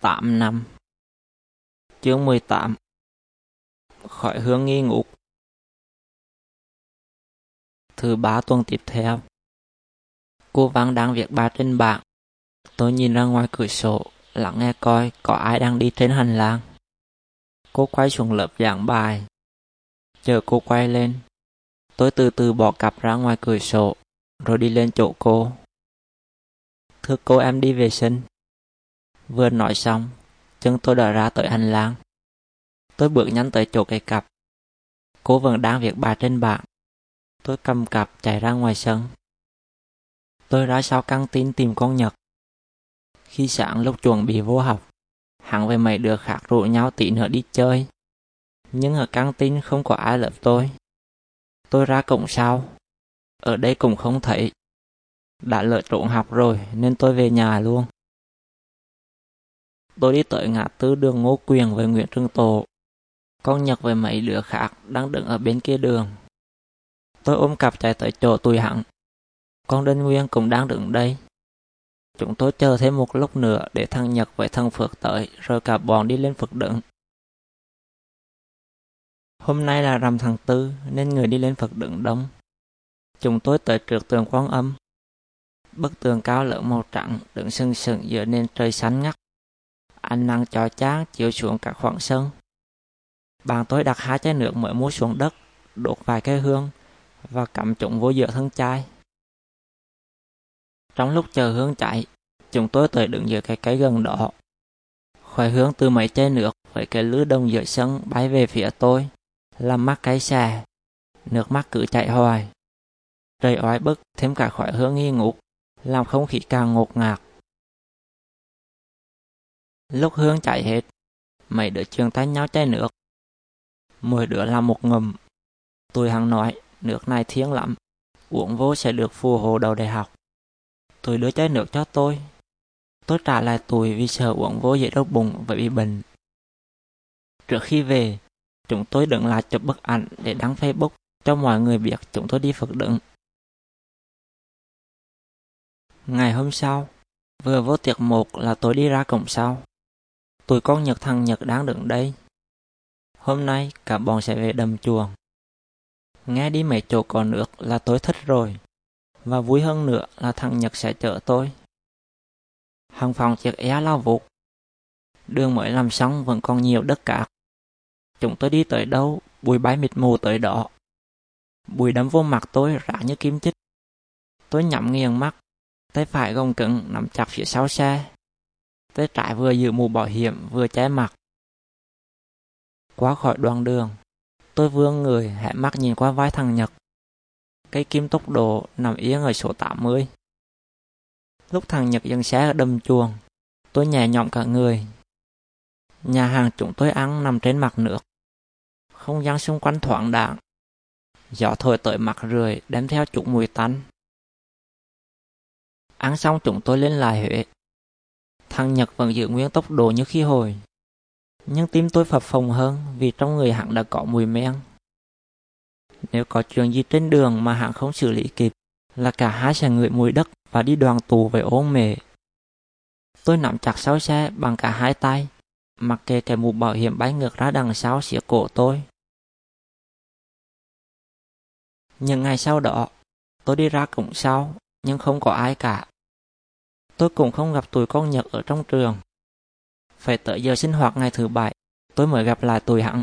8 năm. Chương 18 Khỏi hướng nghi ngục Thứ ba tuần tiếp theo. Cô Văn đang việc ba trên bảng. Tôi nhìn ra ngoài cửa sổ Lặng nghe coi có ai đang đi trên hành lang. Cô quay xuống lớp giảng bài. Chờ cô quay lên. Tôi từ từ bỏ cặp ra ngoài cửa sổ, Rồi đi lên chỗ cô. Thưa cô, em đi vệ sinh. Vừa nói xong, chân tôi đã ra tới hành lang. Tôi bước nhanh tới chỗ cây cặp. Cô vẫn đang việc bà trên bảng. Tôi cầm cặp chạy ra ngoài sân. Tôi ra sau căng tin tìm con Nhật. Khi sáng lúc chuẩn bị vô học, hắn với mấy đứa khác rủ nhau tí nữa đi chơi. Nhưng ở căng tin không có ai lớp tôi. Tôi ra cổng sau. Ở đây cũng không thấy. Đã lỡ trộn học rồi nên tôi về nhà luôn. Tôi đi tới ngã tư đường Ngô Quyền với Nguyễn Trương Tổ. Con Nhật với mấy đứa khác đang đứng ở bên kia đường. Tôi ôm cặp chạy tới chỗ tùy hẳn. Con Đinh Nguyên cũng đang đứng đây. Chúng tôi chờ thêm một lúc nữa để thằng Nhật với thằng Phước tới, rồi cả bọn đi lên Phật đựng. Hôm nay là rằm tháng tư nên người đi lên Phật đựng đông. Chúng tôi tới trước tường quán âm. Bức tường cao lớn màu trắng đứng sừng sững giữa nền trời xanh ngắt ánh nắng chói chang chiếu xuống các khoảng sân. Bạn tôi đặt hai chai nước mới mua xuống đất, đốt vài cây hương và cắm chúng vô giữa thân chai. Trong lúc chờ hương chạy, chúng tôi tới đứng giữa cái cây gần đó. Khói hương từ mấy chai nước với cái lưới đông giữa sân bay về phía tôi, làm mắt cái xà. Nước mắt cứ chạy hoài. Trời oái bức thêm cả khói hương nghi ngục, làm không khí càng ngột ngạt. Lúc hương chạy hết, mấy đứa trường tay nhau chai nước. Mỗi đứa làm một ngầm. Tôi hằng nói, nước này thiêng lắm, uống vô sẽ được phù hộ đầu đại học. Tôi đưa chai nước cho tôi. Tôi trả lại tôi vì sợ uống vô dễ đau bụng và bị bệnh. Trước khi về, chúng tôi đừng lại chụp bức ảnh để đăng Facebook cho mọi người biết chúng tôi đi Phật đựng. Ngày hôm sau, vừa vô tiệc một là tôi đi ra cổng sau. Tụi con Nhật thằng Nhật đáng đựng đây. Hôm nay cả bọn sẽ về đầm chuồng. Nghe đi mấy chỗ có nước là tôi thích rồi. Và vui hơn nữa là thằng Nhật sẽ chở tôi. Hàng phòng chiếc é lao vụt. Đường mới làm xong vẫn còn nhiều đất cát. Chúng tôi đi tới đâu, bụi bay mịt mù tới đó. Bụi đấm vô mặt tôi rã như kim chích. Tôi nhắm nghiền mắt, tay phải gồng cứng nắm chặt phía sau xe. Tay trái vừa giữ mũ bảo hiểm vừa che mặt. Qua khỏi đoạn đường, tôi vương người hẹ mắt nhìn qua vai thằng Nhật. Cây kim tốc độ nằm yên ở số 80. Lúc thằng Nhật dừng xe ở đầm chuồng, tôi nhẹ nhõm cả người. Nhà hàng chúng tôi ăn nằm trên mặt nước. Không gian xung quanh thoáng đạn. Gió thổi tới mặt rười đem theo chút mùi tanh. Ăn xong chúng tôi lên lại Huế. Thằng Nhật vẫn giữ nguyên tốc độ như khi hồi. Nhưng tim tôi phập phồng hơn vì trong người hắn đã có mùi men. Nếu có chuyện gì trên đường mà hắn không xử lý kịp, là cả hai sẽ ngửi mùi đất và đi đoàn tù về ôn mề. Tôi nắm chặt sau xe bằng cả hai tay, mặc kệ cái mũ bảo hiểm bay ngược ra đằng sau xỉa cổ tôi. Những ngày sau đó, tôi đi ra cổng sau, nhưng không có ai cả. Tôi cũng không gặp tụi con Nhật ở trong trường. Phải tới giờ sinh hoạt ngày thứ bảy, tôi mới gặp lại tụi hắn.